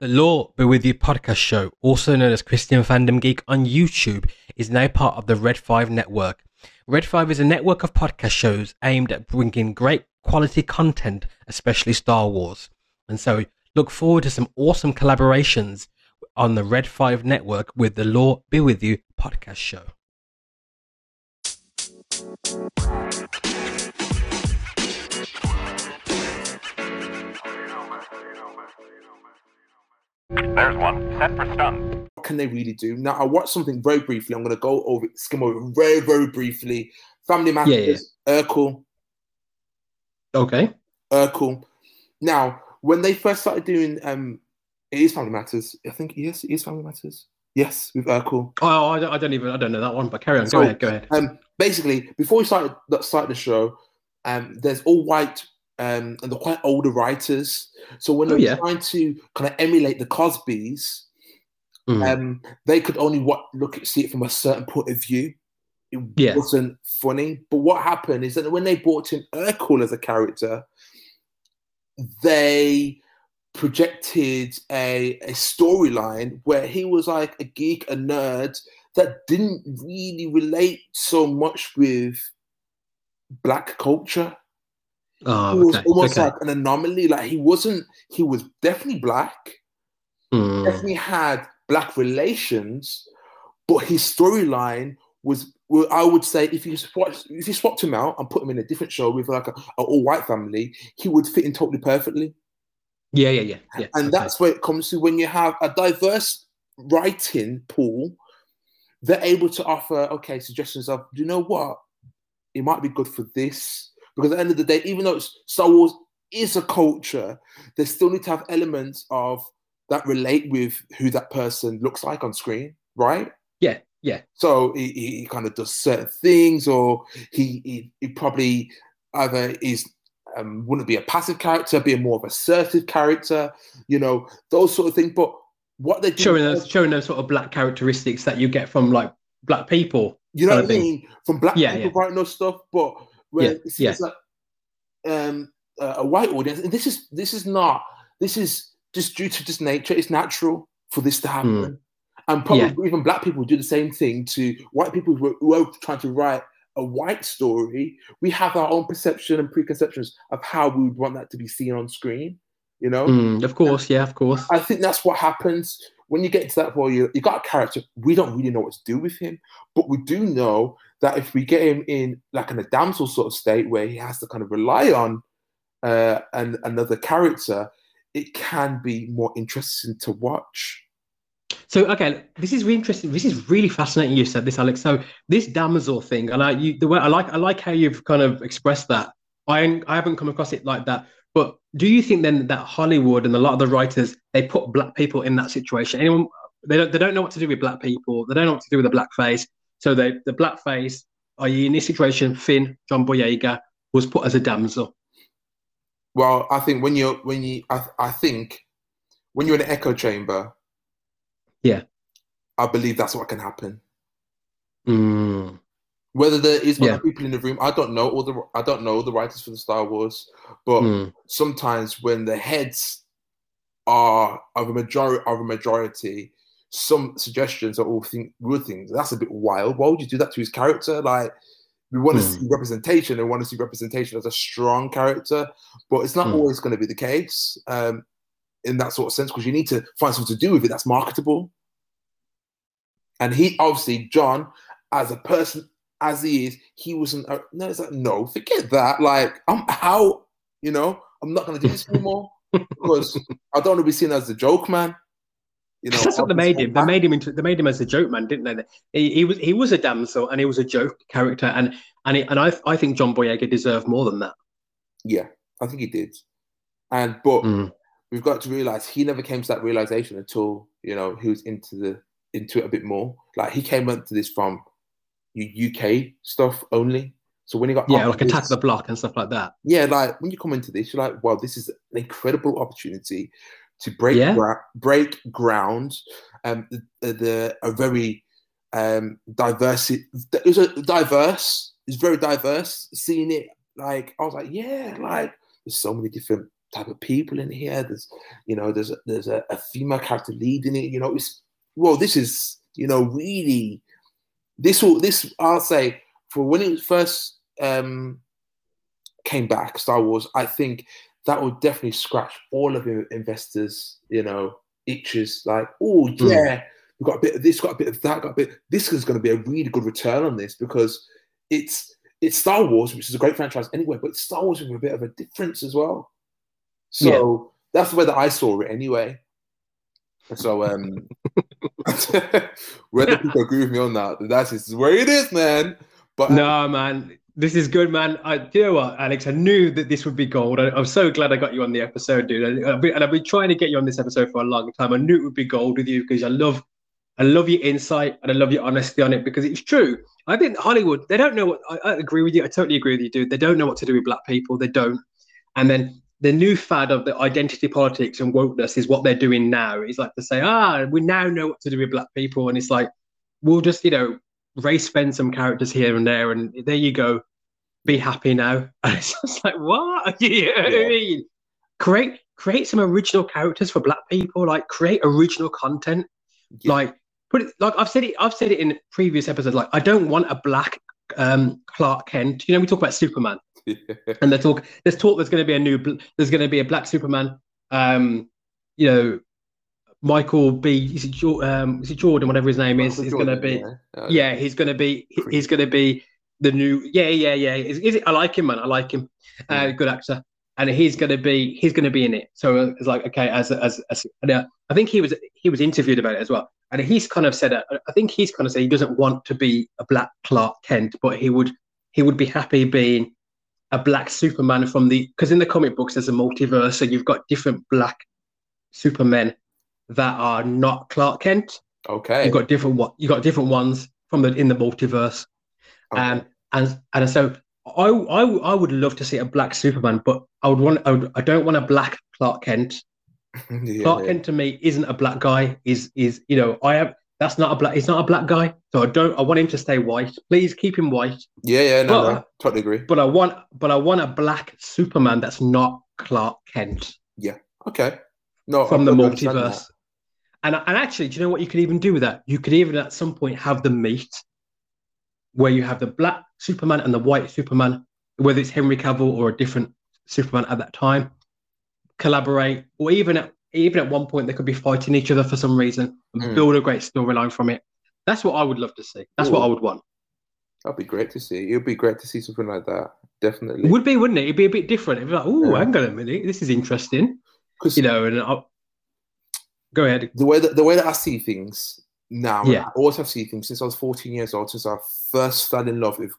The Law Be With You podcast show, also known as Christian Fandom Geek on YouTube, is now part of the Red 5 network. Red 5 is a network of podcast shows aimed at bringing great quality content, especially Star Wars. And so look forward to some awesome collaborations on the Red 5 network with the Law Be With You podcast show. There's one. Set for stun. What can they really do? Now, I watched something very briefly. I'm going to go over, skim over very, very briefly. Family Matters, Yeah, Urkel, Okay. Urkel. Now, when they first started doing, um, it is Family Matters. I think yes, it is Family Matters. Yes, with Urkel. Oh, I don't, I don't even, I don't know that one, but carry on. Go ahead, go ahead. Um, basically, before we started started the show, um, there's all white um, and they're quite older writers. So when Oh, they're yeah. trying to kind of emulate the Cosbys, Mm. um, they could only what look at see it from a certain point of view. It Yeah. wasn't funny. But what happened is that when they brought in Urkel as a character, they projected a, a storyline where he was like a geek, a nerd that didn't really relate so much with black culture. Oh, he was okay. almost okay. like an anomaly. Like he wasn't, he was definitely black, Mm. definitely had black relations, but his storyline was well, I would say if you swap if you swapped him out and put him in a different show with like a, a all white family, he would fit in totally perfectly. Yeah, yeah, yeah. yeah. And okay. that's where it comes to when you have a diverse writing pool, they're able to offer okay suggestions of you know what, it might be good for this because at the end of the day, even though it's, Star Wars is a culture, they still need to have elements of that relate with who that person looks like on screen, right? Yeah, yeah. So he, he, kind of does certain things, or he he, he probably either is um, wouldn't be a passive character, be a more of assertive character, you know, those sort of things. But what they do, Showing those, showing those sort of black characteristics that you get from like black people. you know what I of thing. mean, from black Yeah, people yeah. writing those stuff, but when Yeah, it yeah. seems like um, a a white audience, and this is this is not this is just due to just nature. It's natural for this to happen, and probably Hmm. Yeah. even black people do the same thing to white people who are, who are trying to write a white story. We have our own perception and preconceptions of how we would want that to be seen on screen. You know, Mm, of course, yeah, of course. I think that's what happens when you get to that point. You, you got a character. We don't really know what to do with him, but we do know that if we get him in like in a damsel sort of state where he has to kind of rely on uh, an, another character, it can be more interesting to watch. So okay, this is really interesting. This is really fascinating. You said this, Alex. So this damsel thing, and I, you, the way I like, I like how you've kind of expressed that. I, I haven't come across it like that. But do you think then that Hollywood and a lot of the writers they put black people in that situation? Anyone they don't, they don't know what to do with black people. They don't know what to do with a black face. So they, the black face, i.e., in this situation, Finn John Boyega was put as a damsel. Well, I think when you're when you I, I think when you're in an echo chamber, Yeah. I believe that's what can happen. Mm, Whether there is Yeah. other people in the room, I don't know. All the I don't know the writers for the Star Wars, but mm, sometimes when the heads are of a majority of a majority, some suggestions are all think good things. That's a bit wild. Why would you do that to his character? Like we want to Hmm. see representation and want to see representation as a strong character, but it's not Hmm. always going to be the case um, in that sort of sense because you need to find something to do with it that's marketable. And he obviously John, as a person as he is, he wasn't. Uh, no, it's like no, forget that. Like I'm how you know I'm not going to do this anymore because I don't want to be seen as the joke man. You know, that's what they made him. They made him into. They made him as a joke man, didn't they? He, he was he was a damsel and he was a joke character, and and he, and I I think John Boyega deserved more than that. Yeah, I think he did. And but Mm. we've got to realize he never came to that realization until you know he was into the into it a bit more. Like he came into this from UK stuff only. So when he got Yeah, like attack this- the block and stuff like that. yeah, like when you come into this, you're like, wow, this is an incredible opportunity to break Yeah. gra- break ground. Um, the, the, a very um diverse. It was a diverse. It's very diverse. Seeing it, like I was like, yeah, like there's so many different type of people in here. There's, you know, there's a, there's a, a female character leading it. You know, it's well, this is you know really this will this I'll say for when it first um came back, Star Wars. I think that would definitely scratch all of your investors, you know, itches. Like, oh yeah, we've got a bit of this, got a bit of that, got a bit. This is going to be a really good return on this because it's it's Star Wars, which is a great franchise anyway, but Star Wars with a bit of a difference as well. So yeah. that's the way that I saw it anyway. So um whether people agree with me on that, that's just where it is, man. But no, man, this is good, man. I, you know what, Alex? I knew that this would be gold. I, am so glad I got you on the episode, dude. I, and I've been trying to get you on this episode for a long time. I knew it would be gold with you because I love, I love your insight and I love your honesty on it because it's true. I think Hollywood, they don't know what. I, I agree with you. I totally agree with you, dude. They don't know what to do with black people. They don't. And then the new fad of the identity politics and wokeness is what they're doing now. It's like to say, ah, we now know what to do with black people, and it's like we'll just, you know, race bend some characters here and there, and there you go, be happy now. And it's just like, what? you know yeah. I mean? Create create some original characters for black people, like create original content, yeah. like put it like I've said it. I've said it in previous episodes. Like I don't want a black um, Clark Kent. You know, we talk about Superman and they talk. There's talk. There's going to be a new. There's going to be a black Superman. Um, you know, Michael B. Is it, um, is it Jordan? Whatever his name is, is going to be. Yeah, uh, yeah he's going to be. He's going to be the new. Yeah, yeah, yeah. Is, is it? I like him, man. I like him. Uh, good actor. And he's going to be. He's going to be in it. So it's like okay, as as, as uh, I think he was he was interviewed about it as well. And he's kind of said, uh, I think he's kind of said he doesn't want to be a black Clark Kent, but he would he would be happy being a black Superman from the because in the comic books there's a multiverse, so you've got different black Supermen that are not Clark Kent. Okay. You've got different what you've got different ones from the in the multiverse. Okay. Um and and so I, I I would love to see a black Superman, but I would want I, would, I don't want a black Clark Kent. yeah, Clark Kent to me isn't a black guy. Is is you know I have that's not a black. He's not a black guy, so I don't. I want him to stay white. Please keep him white. Yeah, yeah, no, but, no totally agree. But I want, but I want a black Superman that's not Clark Kent. Yeah. Okay. No, from I, the I multiverse. And and actually, do you know what you could even do with that? You could even at some point have the meet where you have the black Superman and the white Superman, whether it's Henry Cavill or a different Superman at that time, collaborate, or even at even at one point they could be fighting each other for some reason and mm. build a great storyline from it. That's what I would love to see. That's Ooh. what I would want. That'd be great to see. It would be great to see something like that. Definitely. It would be, wouldn't it? It'd be a bit different. It'd be like, oh, yeah. hang on a minute, this is interesting. Because you know, and I'll... go ahead. The way that the way that I see things now, yeah. I always have seen things since I was 14 years old, since I first fell in love with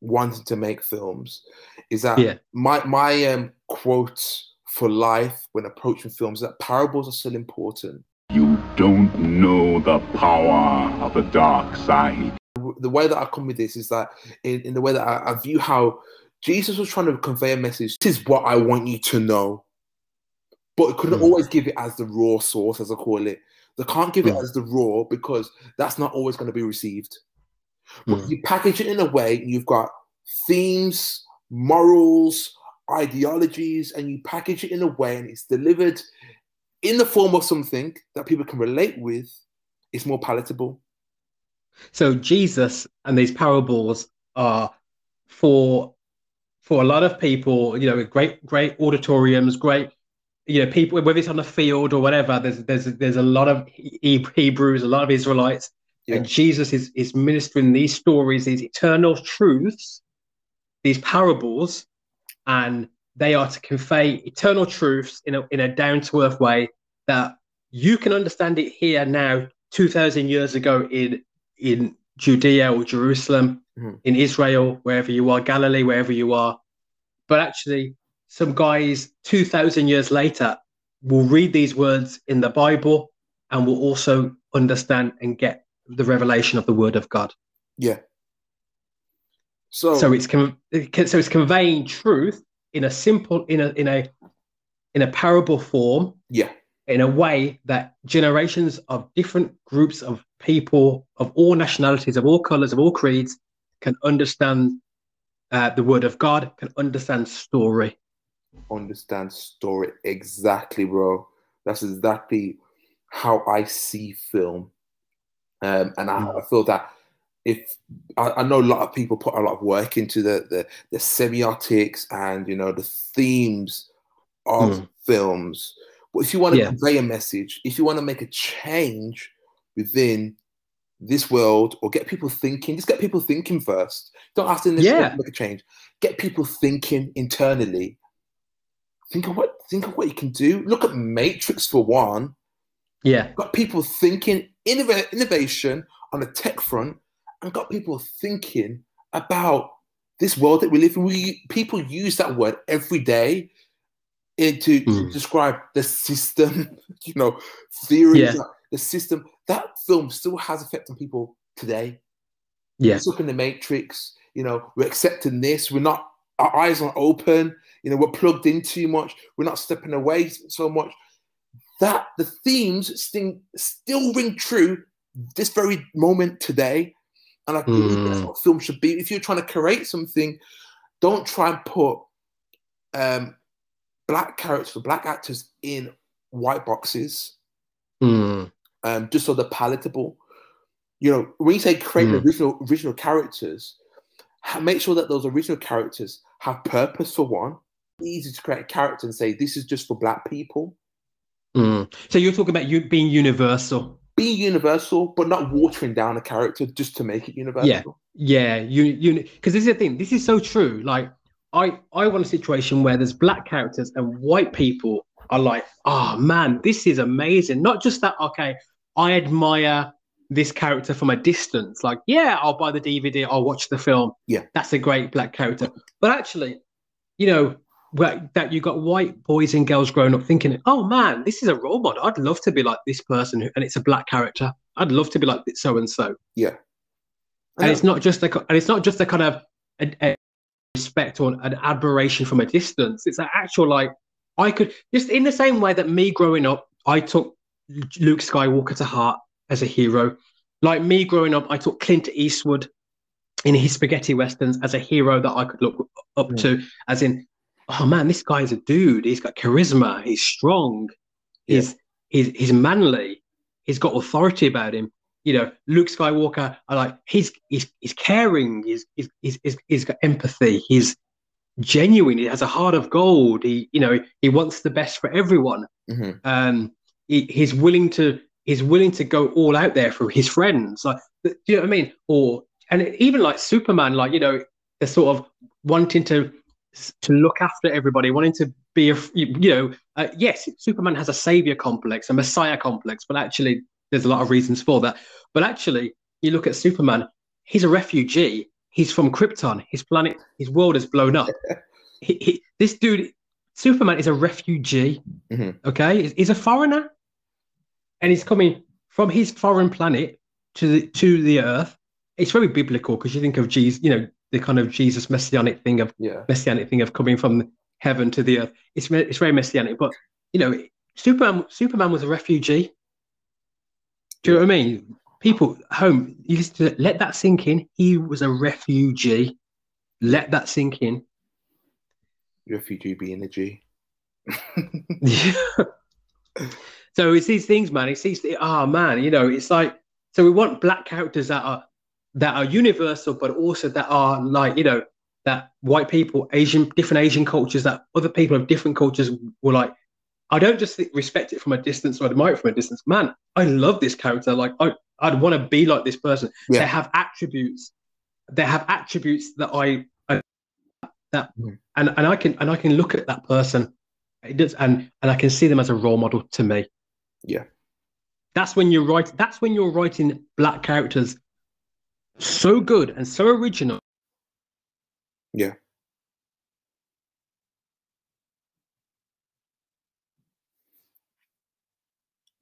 wanting to make films, is that yeah. my my um quote for life when approaching films that parables are still important. You don't know the power of the dark side. The way that I come with this is that in, in the way that I, I view how Jesus was trying to convey a message. This is what I want you to know. But it couldn't mm. always give it as the raw source, as I call it. They can't give mm. it hmm. as the raw because that's not always going to be received. Mm. you package it in a way, you've got themes, morals, ideologies and you package it in a way and it's delivered in the form of something that people can relate with, it's more palatable. So Jesus and these parables are for for a lot of people, you know, great great auditoriums, great you know people whether it's on the field or whatever. There's there's there's a lot of Hebrews, a lot of Israelites, yeah. and Jesus is is ministering these stories, these eternal truths, these parables and they are to convey eternal truths in a, in a down to earth way that you can understand it here now, 2,000 years ago in, in Judea or Jerusalem, mm-hmm. in Israel, wherever you are, Galilee, wherever you are. But actually, some guys 2,000 years later will read these words in the Bible and will also understand and get the revelation of the word of God. Yeah. So, so it's con- so it's conveying truth in a simple in a in a in a parable form. Yeah. In a way that generations of different groups of people of all nationalities, of all colors, of all creeds, can understand uh, the word of God, can understand story. understand story exactly, bro. That's exactly how I see film, um, and I, I feel that if I, I, know a lot of people put a lot of work into the the, the semiotics and you know the themes of mm. films, but if you want to yeah. convey a message, if you want to make a change within this world or get people thinking, just get people thinking first. Don't ask them yeah. make a change. Get people thinking internally. Think of what think of what you can do. Look at Matrix for one. Yeah. Got people thinking innov- innovation on the tech front and got people thinking about this world that we live in. We people use that word every day to, mm. to describe the system, you know, theories, yeah. the system. That film still has effect on people today. Yeah. Let's look in the Matrix. You know, we're accepting this. We're not. Our eyes aren't open. You know, we're plugged in too much. We're not stepping away so much. That the themes sting, still ring true this very moment today. And I think mm. that's what film should be. If you're trying to create something, don't try and put um, black characters for black actors in white boxes, mm. um, just so they're palatable. You know, when you say create mm. original original characters, make sure that those original characters have purpose for one. Easy to create a character and say this is just for black people. Mm. So you're talking about you being universal be universal, but not watering down a character just to make it universal. Yeah, yeah, you, you, because this is the thing. This is so true. Like, I, I want a situation where there's black characters and white people are like, oh man, this is amazing. Not just that. Okay, I admire this character from a distance. Like, yeah, I'll buy the DVD, I'll watch the film. Yeah, that's a great black character. But actually, you know, that you got white boys and girls growing up thinking, "Oh man, this is a role model. I'd love to be like this person," and it's a black character. I'd love to be like so and so. Yeah, and it's not just a and it's not just a kind of a, a respect or an admiration from a distance. It's an actual like I could just in the same way that me growing up, I took Luke Skywalker to heart as a hero. Like me growing up, I took Clint Eastwood in his spaghetti westerns as a hero that I could look up yeah. to, as in oh man, this guy's a dude. He's got charisma. He's strong. He's yeah. he's he's manly. He's got authority about him. You know, Luke Skywalker. I like. He's he's he's caring. He's he's he's, he's, he's got empathy. He's genuine. He has a heart of gold. He you know he wants the best for everyone. Mm-hmm. Um, he, he's willing to he's willing to go all out there for his friends. Like, do you know what I mean? Or and even like Superman, like you know, they're sort of wanting to to look after everybody, wanting to be a, you know, uh, yes, Superman has a savior complex, a messiah complex, but actually, there's a lot of reasons for that. But actually, you look at Superman, he's a refugee. He's from Krypton. His planet, his world is blown up. he, he, this dude, Superman, is a refugee. Mm-hmm. Okay, he's, he's a foreigner, and he's coming from his foreign planet to the to the Earth. It's very biblical because you think of Jesus, you know, the kind of Jesus messianic thing of yeah. messianic thing of coming from heaven to the earth. It's it's very messianic, but you know, Superman Superman was a refugee. Do you know what I mean? People home, you listen to let that sink in. He was a refugee. Let that sink in. Refugee being a G. yeah. So it's these things, man. It's these. Oh man, you know, it's like so we want black characters that are that are universal, but also that are like, you know, that white people, Asian, different Asian cultures, that other people of different cultures were like, I don't just respect it from a distance or admire it from a distance. Man, I love this character. Like, I, I'd want to be like this person. Yeah. They have attributes. They have attributes that I, I that, mm. and and I can and I can look at that person, it does, and and I can see them as a role model to me. Yeah, that's when you're writing. That's when you're writing black characters so good and so original. Yeah.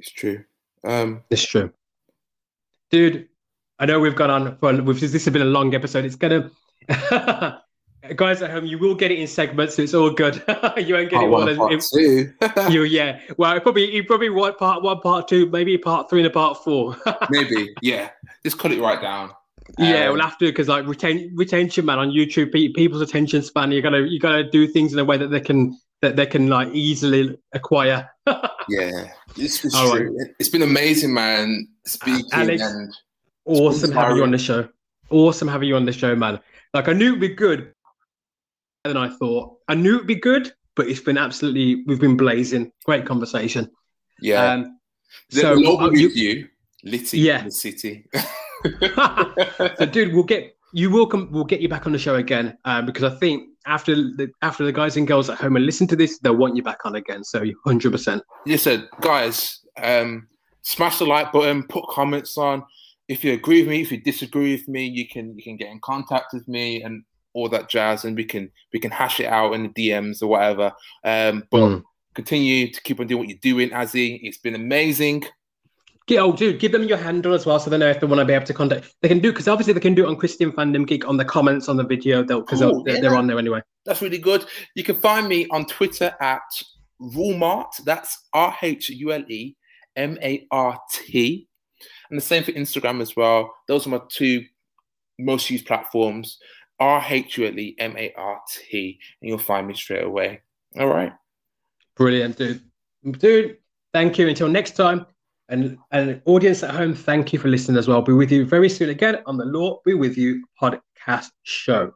It's true. Um, it's true, dude. I know we've gone on for this has been a long episode. It's gonna, guys at home, you will get it in segments, so it's all good. you won't get it all. Part two. you yeah. Well, probably you probably want part one, part two, maybe part three, and a part four. maybe yeah. Just cut it right down. Yeah, um, we'll have to because like retain, retention, man, on YouTube, pe- people's attention span. You gotta you gotta do things in a way that they can that they can like easily acquire. Yeah, it's All true. It's been amazing, man. Speaking Alex, and awesome having you on the show. Awesome having you on the show, man. Like I knew it'd be good than I thought. I knew it'd be good, but it's been absolutely we've been blazing. Great conversation. yeah, Um, so local uh, you- with you, Litty Yeah. in the city. so dude, we'll get you will come we'll get you back on the show again um, because I think after the after the guys and girls at home and listen to this, they'll want you back on again. So hundred percent. Listen, guys, um, smash the like button, put comments on. If you agree with me, if you disagree with me, you can you can get in contact with me and all that jazz, and we can we can hash it out in the DMs or whatever. Um, but Mm. continue to keep on doing what you're doing, Azzy. It's been amazing. Get, oh, dude, give them your handle as well, so they know if they want to be able to contact. They can do because obviously they can do it on Christian Fandom Geek on the comments on the video, they'll because Cool, they're, yeah. they're on there anyway. That's really good. You can find me on Twitter at Rhulemart. That's R H U L E M A R T. And the same for Instagram as well. Those are my two most used platforms R H U L E M A R T. And you'll find me straight away. All right. Brilliant, dude. Dude, thank you. Until next time. And, and audience at home, thank you for listening as well. Be with you very soon again on the Law Be With You podcast show.